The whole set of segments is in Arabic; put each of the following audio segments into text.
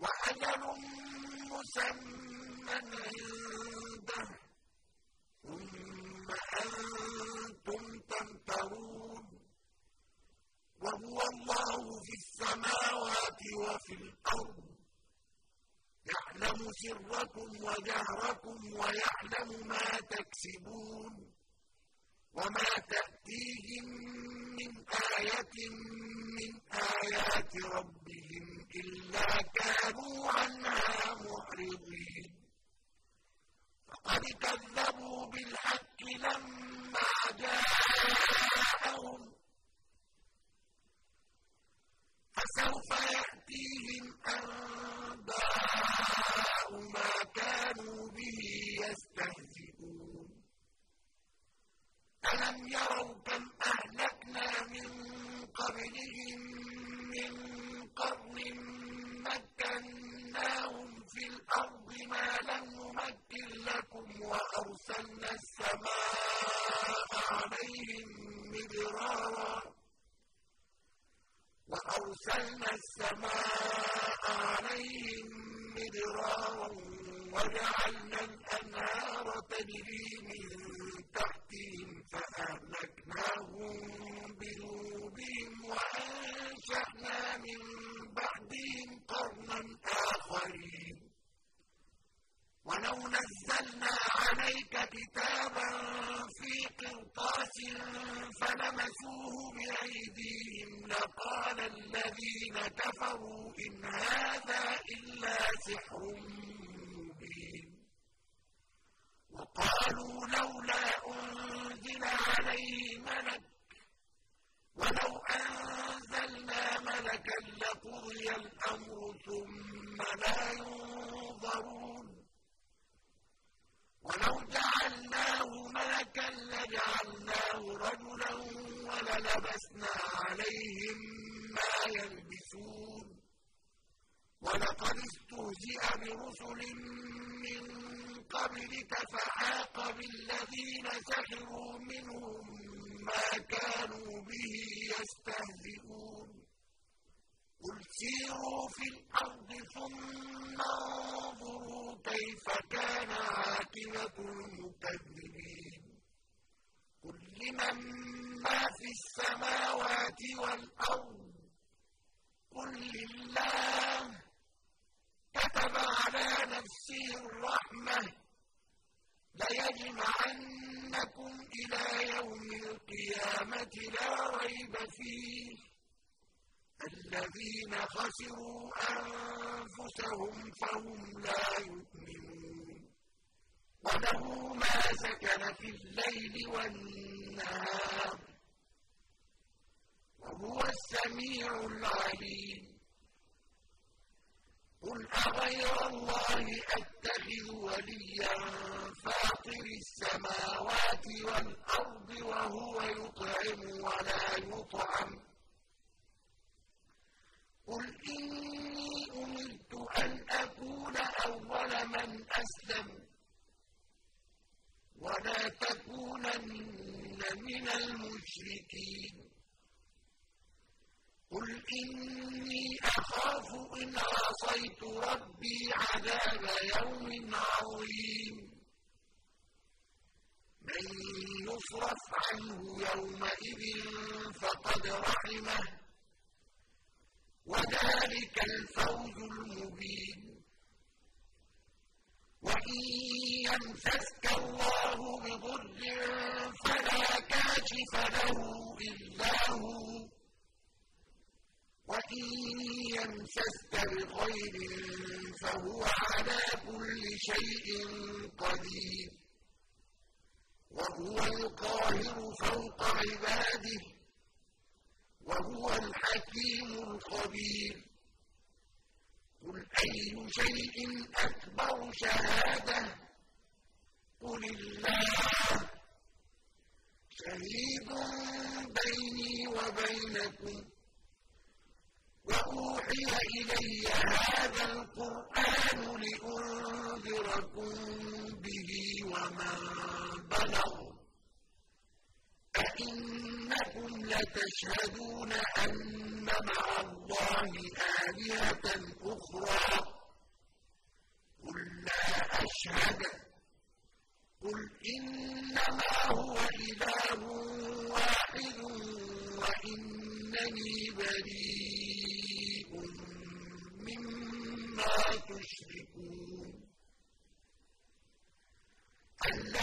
وأجل مسمى عنده. ثم أنتم تمترون. وهو الله في السماوات وفي الأرض. يعلم سركم وجهركم ويعلم ما تكسبون. وما تأتيهم من آية من آيات ربهم إلا كانوا عنها معرضين. فقد كذبوا بالحق لما جاءهم. فسوف يأتيهم أنباء ما كانوا به يستهزئون. ألم يروا كم أهلكنا من قبلهم من قرن مكناهم في الأرض ما لم نمكن لكم وأرسلنا السماء عليهم مدرارا وأرسلنا السماء عليهم مدرارا وجعلنا الأنهار تجري من تحتهم فأهلكناهم بذنوبهم وأنشأنا من بعدهم قرنا آخرين ولو نزلنا عليك كتابا في قرطاس فلمسوه بأيديهم لقال الذين كفروا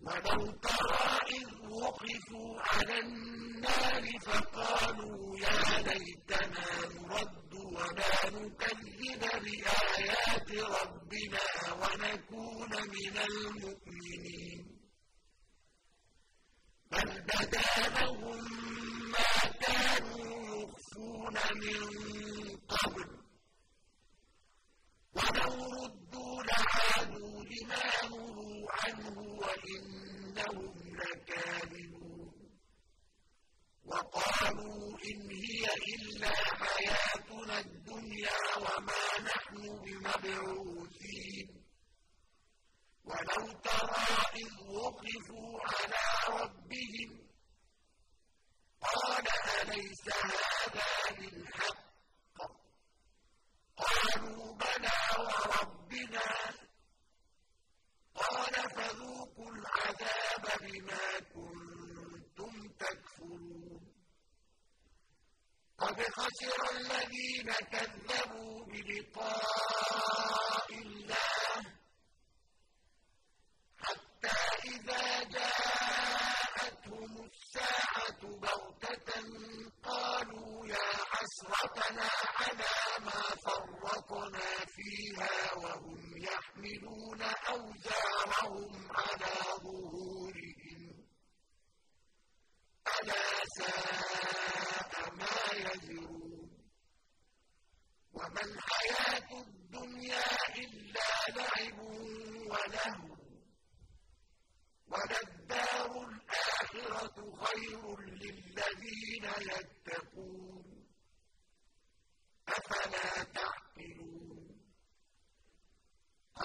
ولو ترى إذ وقفوا على النار فقالوا يا ليتنا نرد ولا نكذب بآيات ربنا ونكون من المؤمنين. بل بدا لهم ما كانوا يخفون من قبل. ولو ردوا لعادوا لما نهوا عنه وإنهم لكاذبون وقالوا إن هي إلا حياتنا الدنيا وما نحن بمبعوثين ولو ترى إذ وقفوا على ربهم قال أليس هذا بالحق قالوا بلى وربنا قال فذوقوا العذاب بما كنتم تكفرون قد خسر الذين كذبوا بلقاء الله حتى إذا جاءتهم الساعة بغتة حسرتنا على ما فرطنا فيها وهم يحملون أوزارهم على ظهورهم. ألا ساء ما يزرون. وما الحياة الدنيا إلا لعب ولهو. وللدار الآخرة خير للذين يتقون.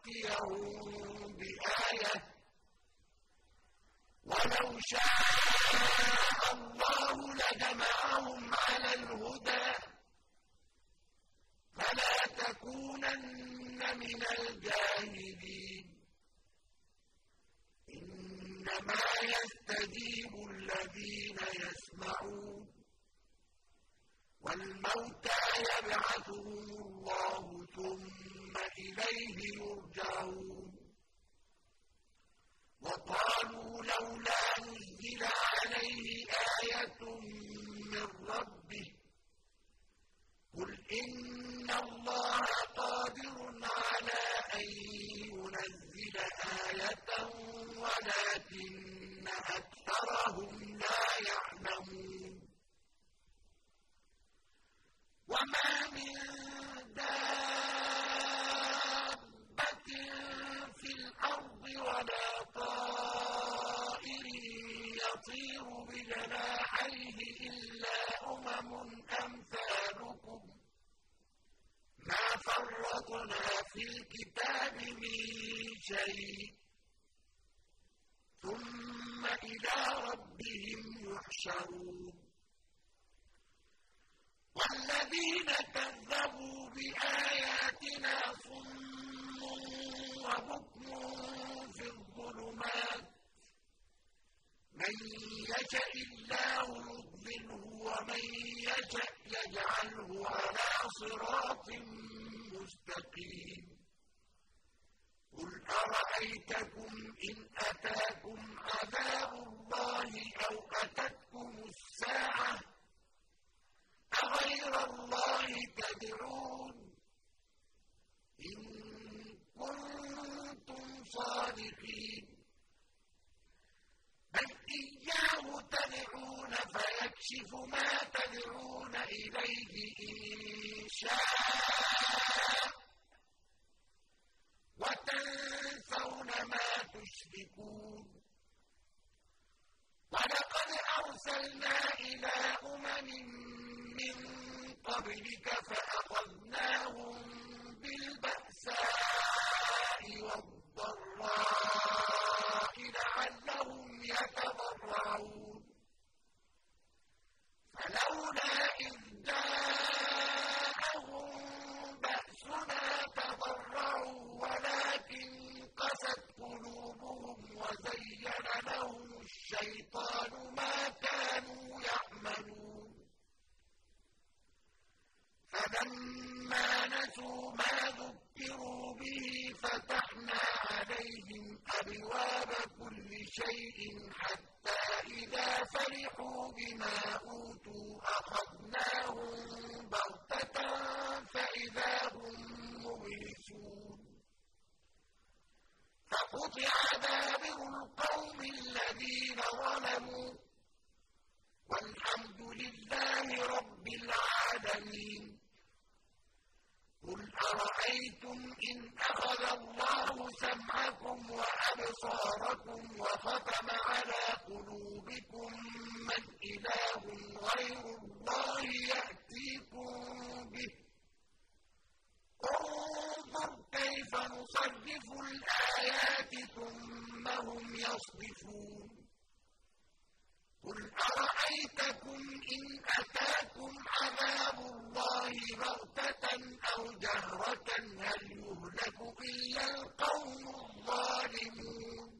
فتأتيهم بآية. ولو شاء الله لجمعهم على الهدى فلا تكونن من الجاهلين. إنما يستجيب الذين يسمعون والموتى يبعثهم الله ثم إليه يرجعون. وقالوا لولا نزل عليه آية من ربه فلولا إذ جاءهم بأسنا تضرعوا ولكن قست قلوبهم وزين لهم الشيطان ما كانوا يعملون فلما نسوا ما ذكروا به فتحنا عليهم أبواب كل شيء حتى إذا فرحوا بما أوتوا أخذناهم بغتة فإذا هم مبلسون فقطع دابر القوم الذين ظلموا والحمد لله رب العالمين قل أرأيتم إن أخذ الله سمعكم وأبصاركم وختم على قلوبكم من إله غير الله يأتيكم به. انظر كيف نصرف الآيات ثم هم يصدفون قل أرأيتكم إن أتاكم عذاب الله بغتة أو جهرة هل يهلك إلا القوم الظالمون؟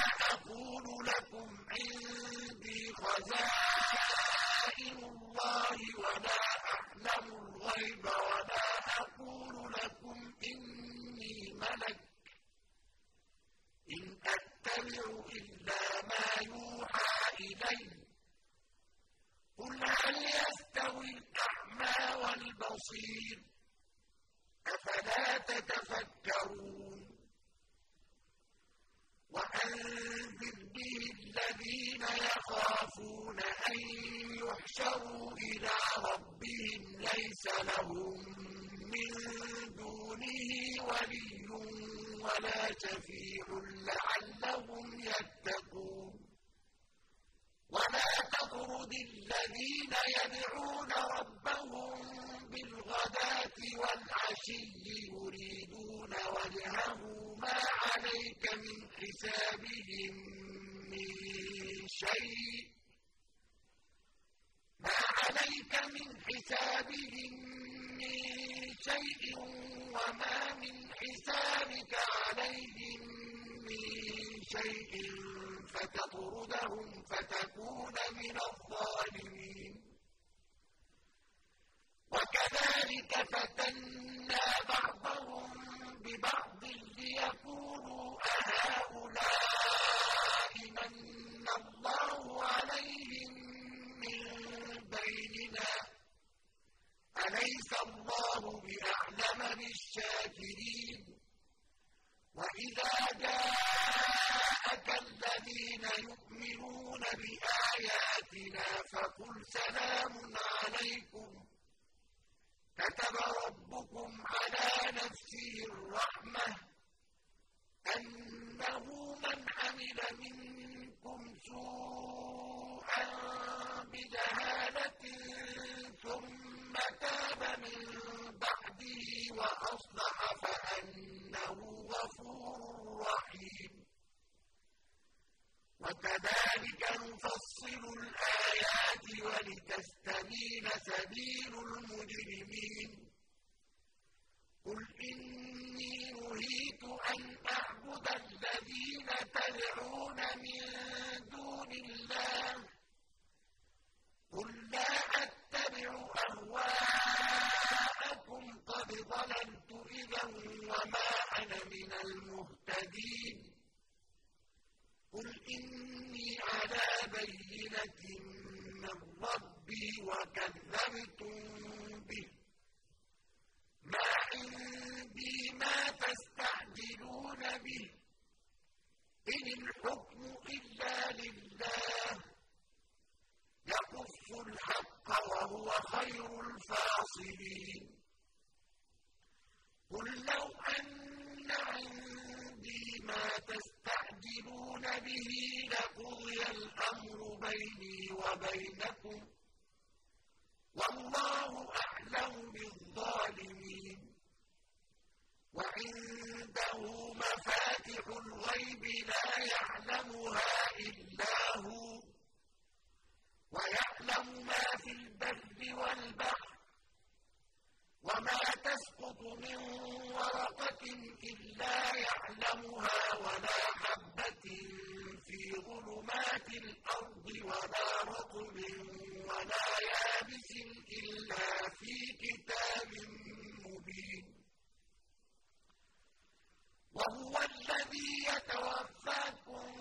يَتَوَفَّاكُم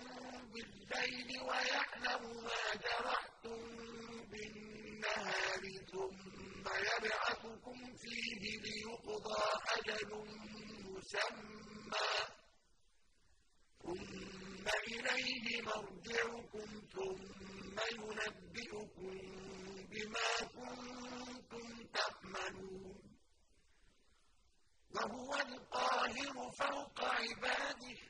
بِاللَّيْلِ وَيَعْلَمُ مَا جَرَحْتُم بِالنَّهَارِ ثُمَّ يَبْعَثُكُمْ فِيهِ لِيُقْضَىٰ أَجَلٌ مُّسَمًّى ۖ. ثُمَّ إِلَيْهِ مَرْجِعُكُمْ ثُمَّ يُنَبِّئُكُم بِمَا كُنتُمْ تَعْمَلُونَ. وهو القاهر فوق عباده.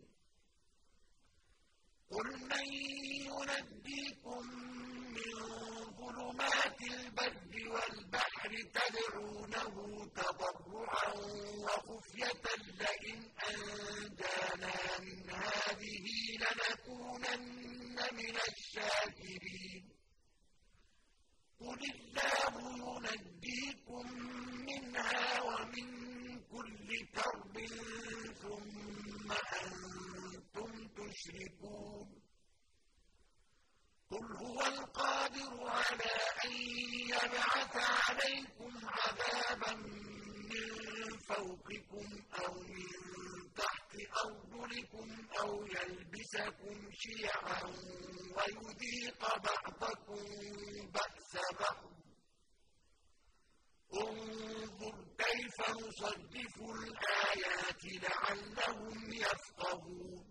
قل من ينجيكم من ظلمات البر والبحر تدعونه تضرعا وخفية لئن أنجانا من هذه لنكونن من الشاكرين. قل الله ينجيكم منها ومن كل كرب ثم أنتم تشركون قل هو القادر على أن يبعث عليكم عذابا من فوقكم أو من تحت أرجلكم أو يلبسكم شيعا ويذيق بعضكم بأس بعض. انظر كيف نصدف الآيات لعلهم يفقهون.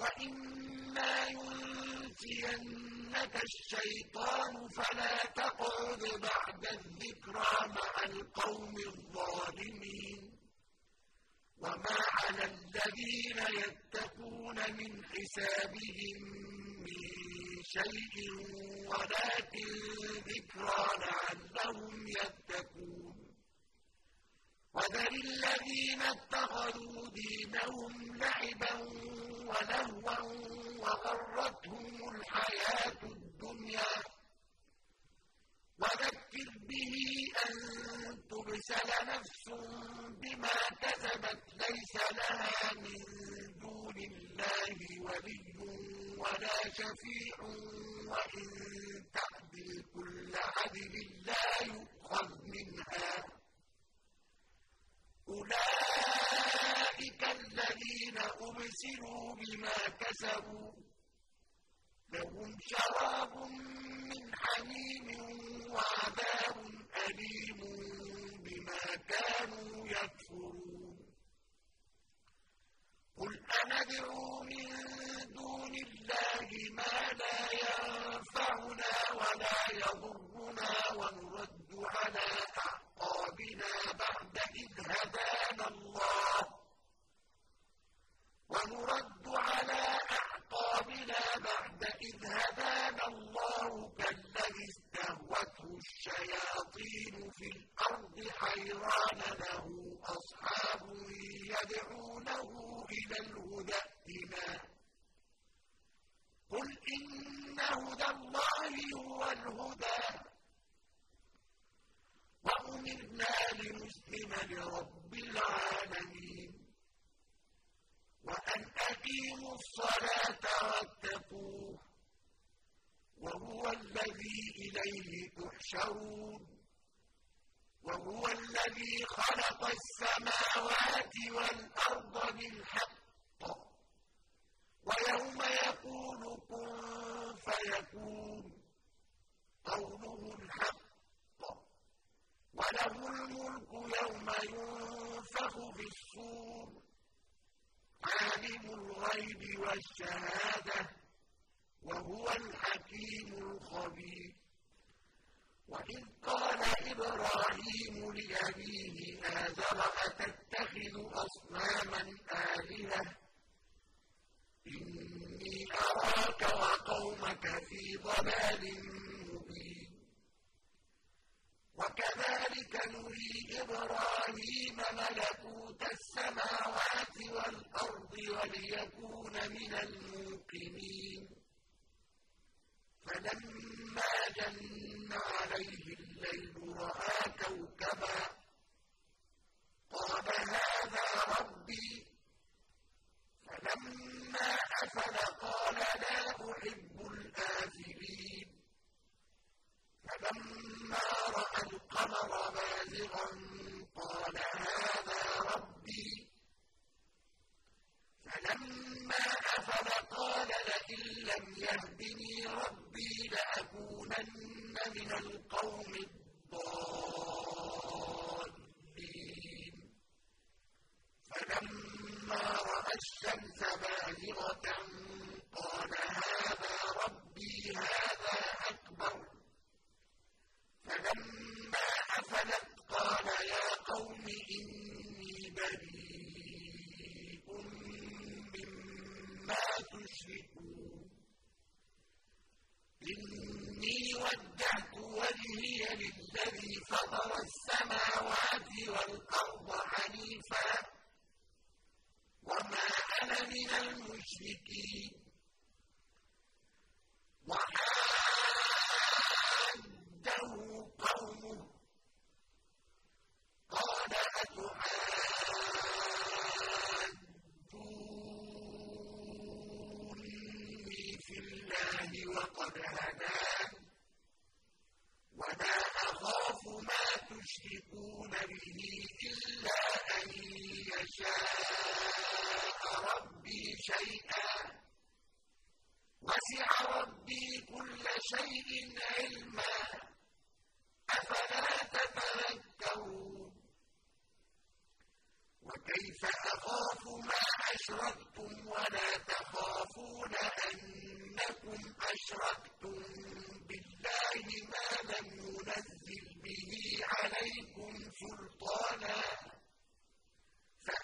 وإما ينسينك الشيطان فلا تقعد بعد الذكرى مع القوم الظالمين وما على الذين يتقون من حسابهم من شيء ولكن ذكرى لعلهم يتقون وذل الذين اتخذوا دينهم لعبا ولهوا وغرتهم الحياة الدنيا. وذكر به أن تبسل نفس بما كسبت ليس لها من دون الله ولي ولا شفيع وإن تعدل كل عدل لا يؤخذ منها أولئك الذين أبسلوا بما كسبوا. لهم شراب من حميم وعذاب أليم بما كانوا يكفرون. قل أندعو من دون الله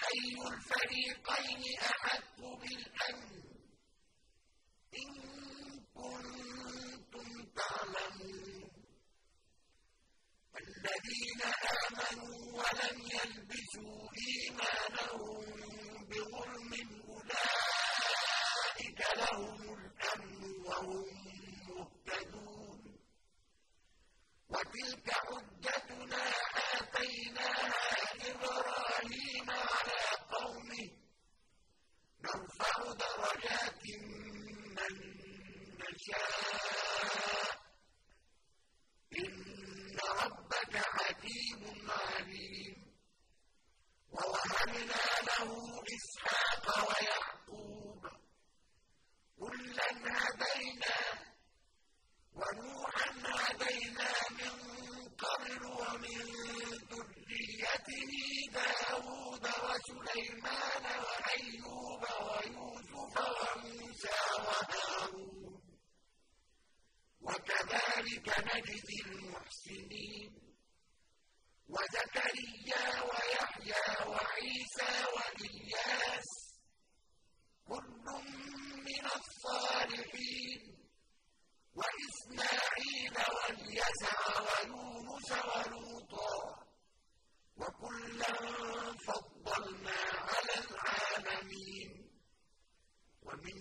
فأي الفريقين أحق بالأمن؟ إن كنتم تعلمون. الذين آمنوا ولم يلبسوا إيمانهم إسحاق ويعقوب كلا هدينا ونوحا هدينا من قبل ومن ذريته داود وسليمان وأيوب ويوسف وموسى وهارون. وكذلك نجزي المحسنين. وزكريا ويحيى وعيسى وإلياس كل من الصالحين وإسماعيل واليسع ويونس ولوطا وكلا فضلنا على العالمين ومن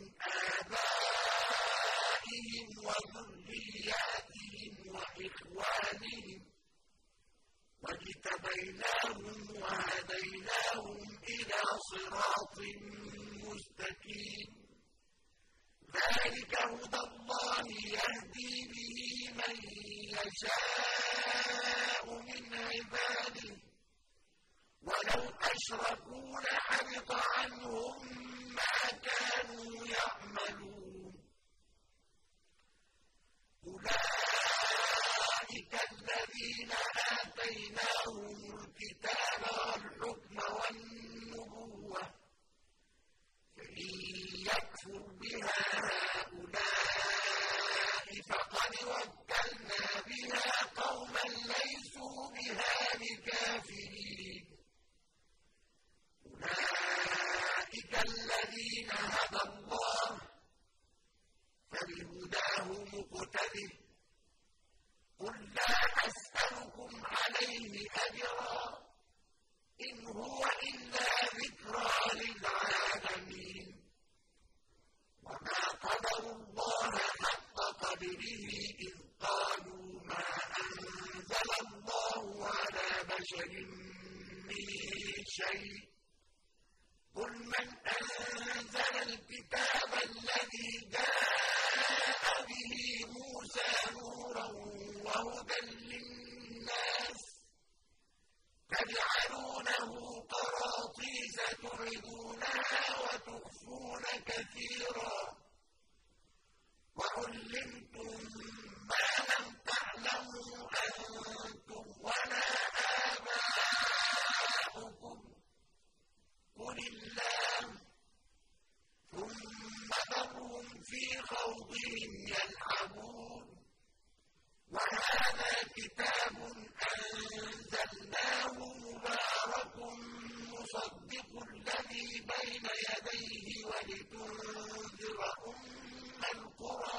آبائهم وذرياتهم وإخوانهم واجتبيناهم وهديناهم إلى صراط مستقيم. ذلك هدى الله يهدي به من يشاء من عباده. ولو أشركوا لحبط عنهم ما كانوا يعملون. أولئك الذين آتيناهم الكتاب والحكم والنبوة فإن يكفر بها هؤلاء فقد وكلنا بها قوما ليسوا بها بكافرين أولئك الذين هدى الله. فبهداه مقتده قل لا أسألكم عليه أجرا. إن هو إلا ذكرى للعالمين. وما قدروا الله حق قدره إذ قالوا ما أنزل الله على بشر من شيء. قل من أنزل الكتاب الذي جاء به موسى نورا وهدى للناس تجعلونه قراطيس تبدونها وتخفون كثيرا وعلمتم ما لم تعلموا أنتم ولا آباؤكم قل الله ثم ذرهم في خوضهم يلعبون. وهذا كتاب أنزلناه مبارك مصدق الذي بين يديه ولتنذر أم القرى.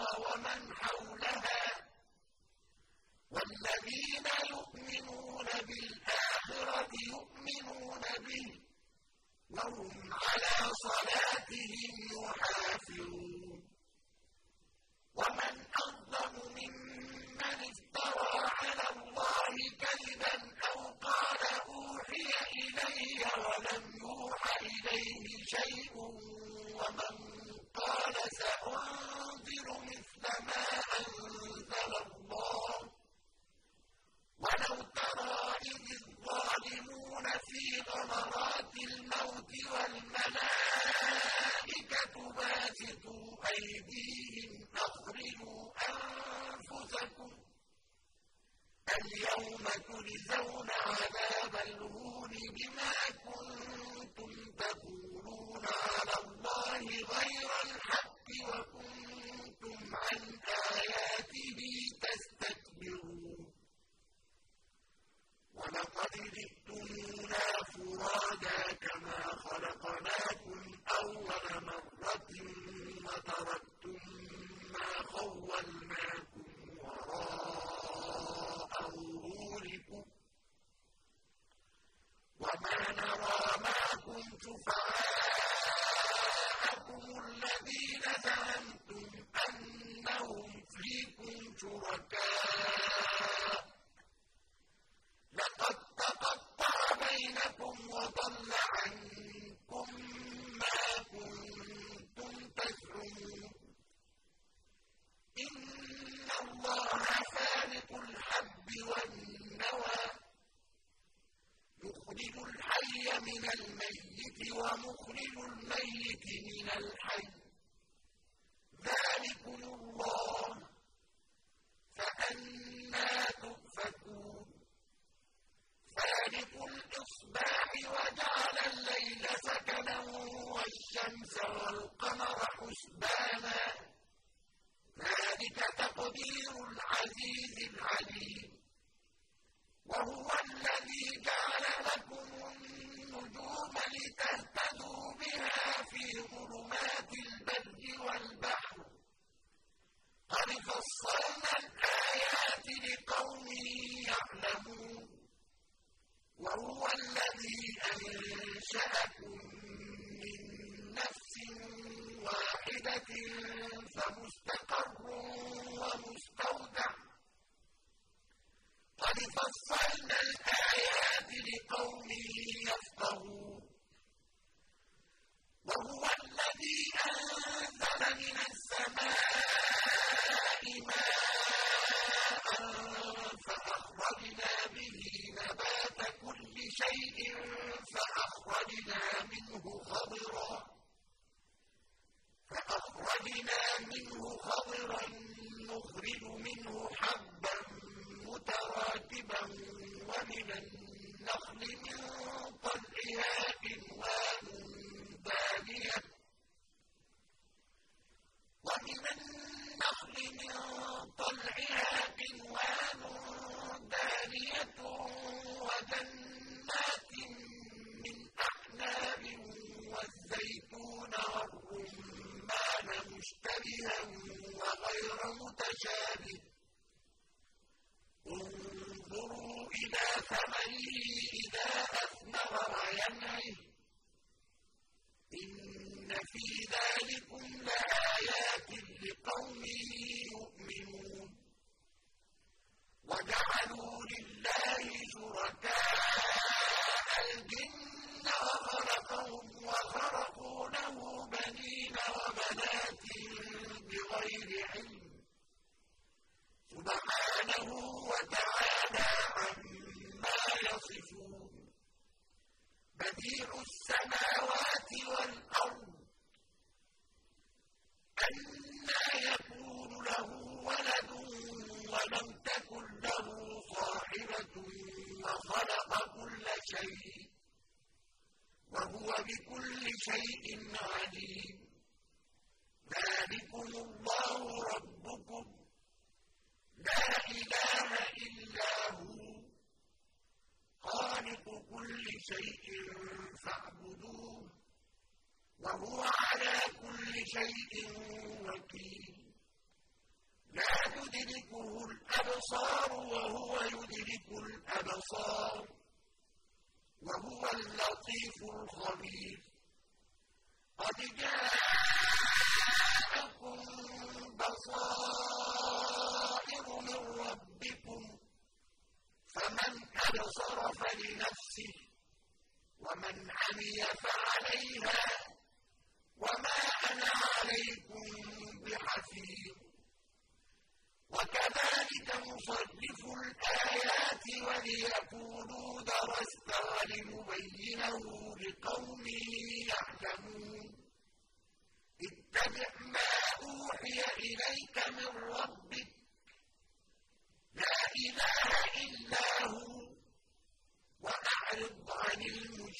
إله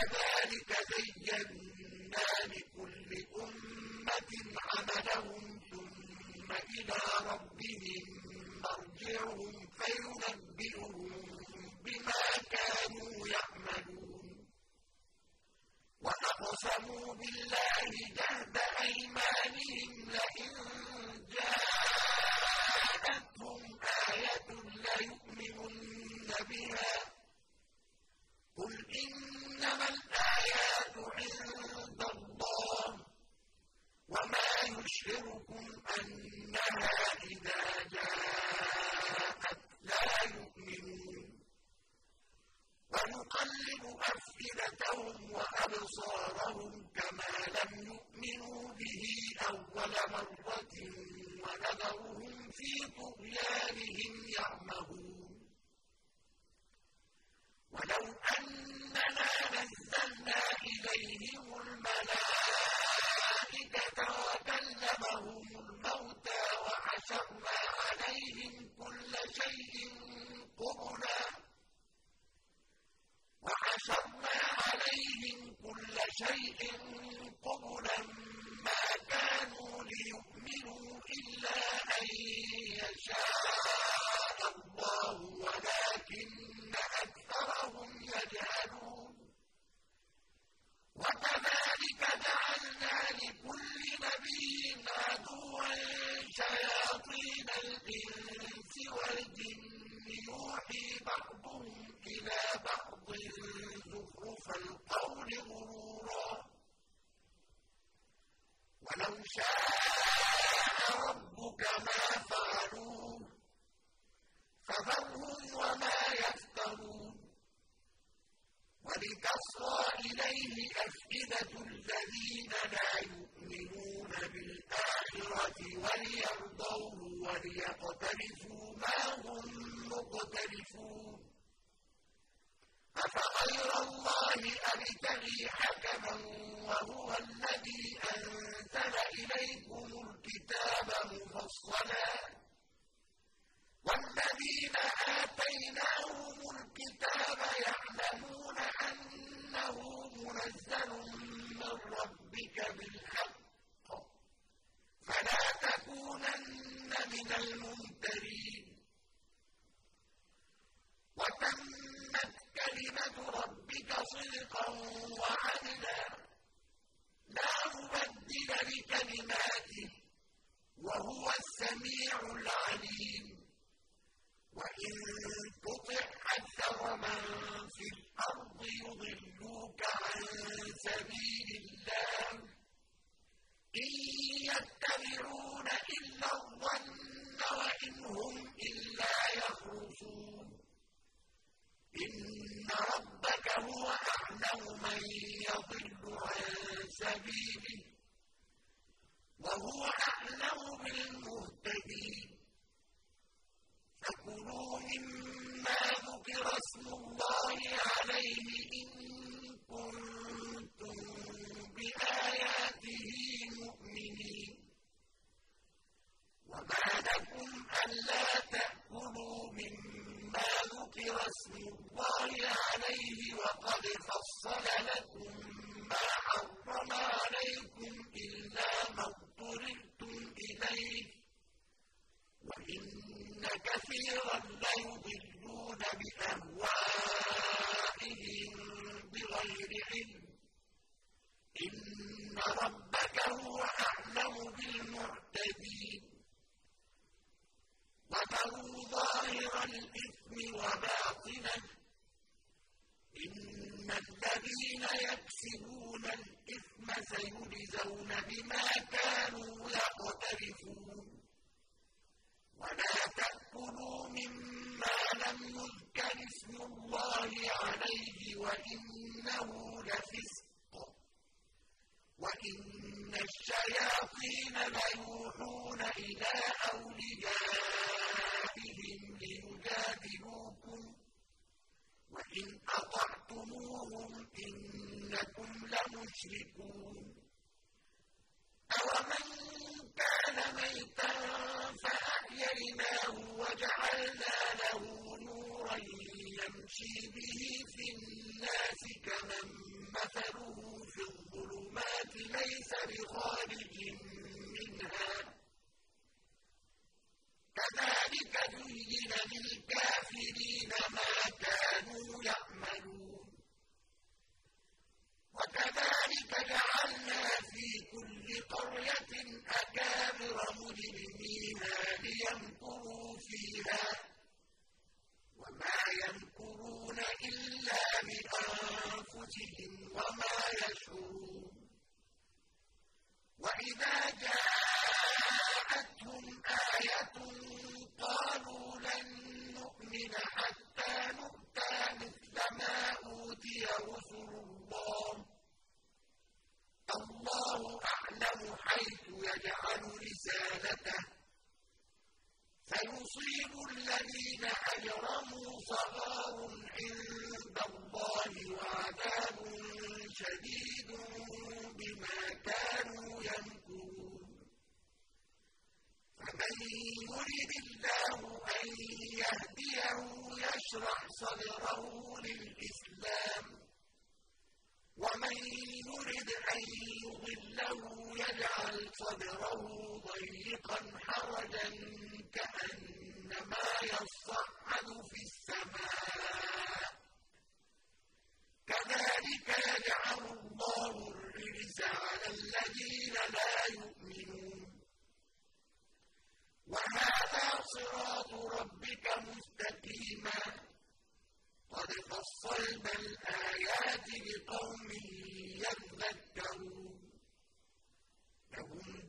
كذلك زينا لكل أمة عملهم ثم إلى ربهم مرجعهم فينبئهم بما كانوا يعملون. وأقسموا بالله جهد أيمانهم لئن جاءتهم آية ليؤمنن بها قل إنما الآيات عند الله وما يشعركم أنها إذا جاءت لا يؤمنون. ونقلب أفئدتهم وأبصارهم كما لم يؤمنوا به أول مرة ونذرهم في طغيانهم يعمهون. ولو أننا نزلنا إليهم الملائكة وكلمهم الموتى وحشرنا عليهم كل شيء قبلا وحشرنا عليهم كل شيء قبلا ما كانوا ليؤمنوا إلا أن كل قرية أكابر مجرميها ليمكروا فيها وما يمكرون إلا بأنفسهم وما يشعرون. وإذا جاءوا ويصيب الذين أجرموا صغار عند الله وعذاب شديد بما كانوا يمكرون. فمن يرد الله أن يهديه يشرح صدره للإسلام ومن يرد أن يضله يجعل صدره ضيقا حرجا كأنما يصعد في السماء. كذلك يجعل الله الرجس على الذين لا يؤمنون. وهذا صراط ربك مستقيما. قد فصلنا الآيات لقوم يذكرون.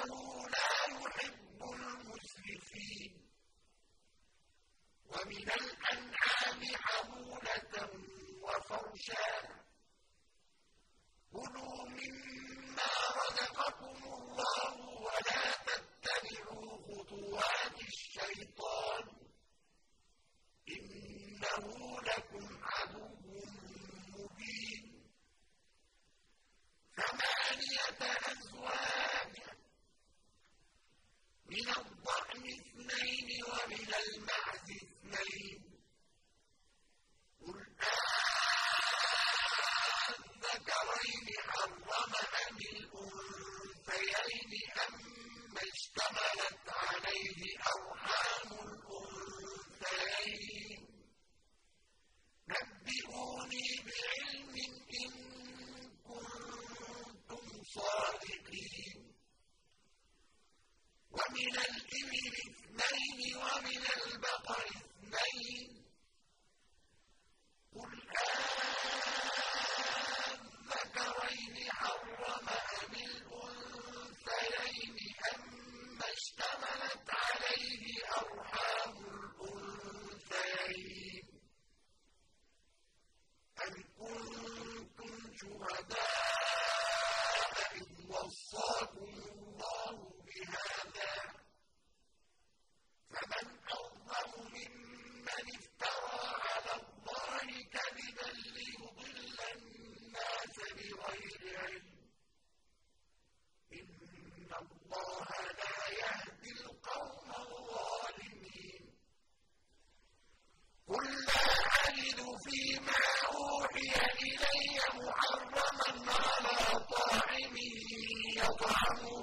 إنه لا يحب المسرفين. ومن الأنعام حمولة وفرشا. كلوا مما من إلي محرما على طاعم يطعمه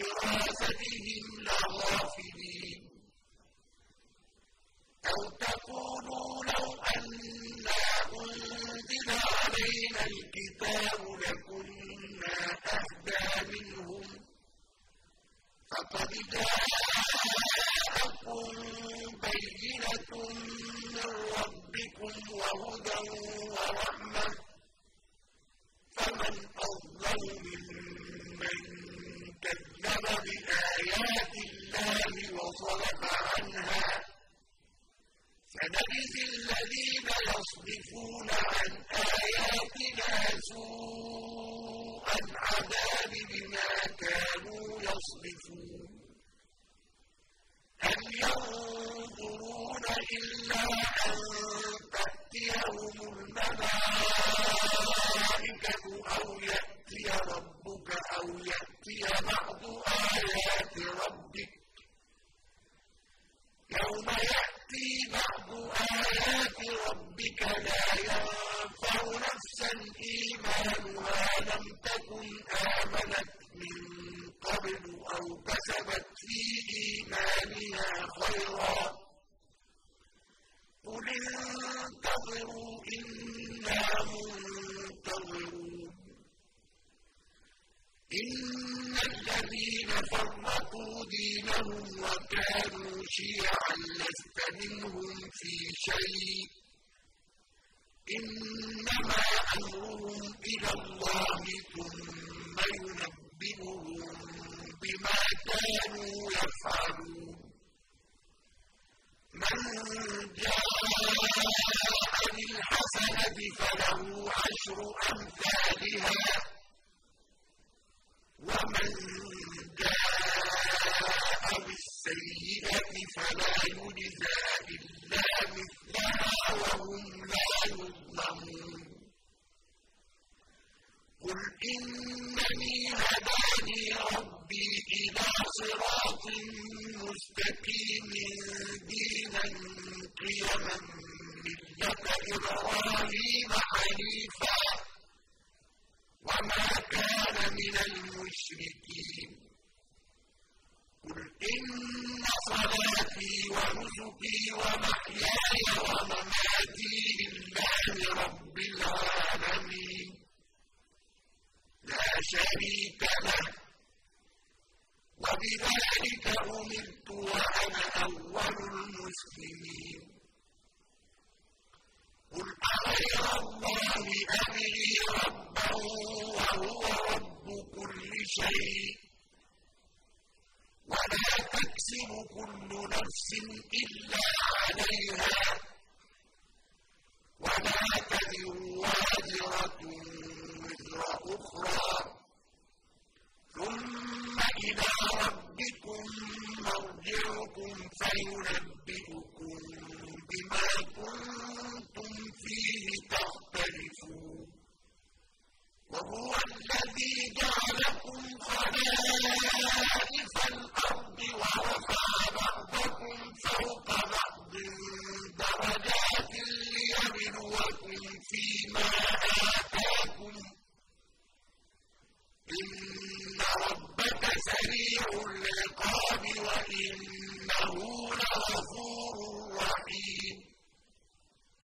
بدراستهم لغافلون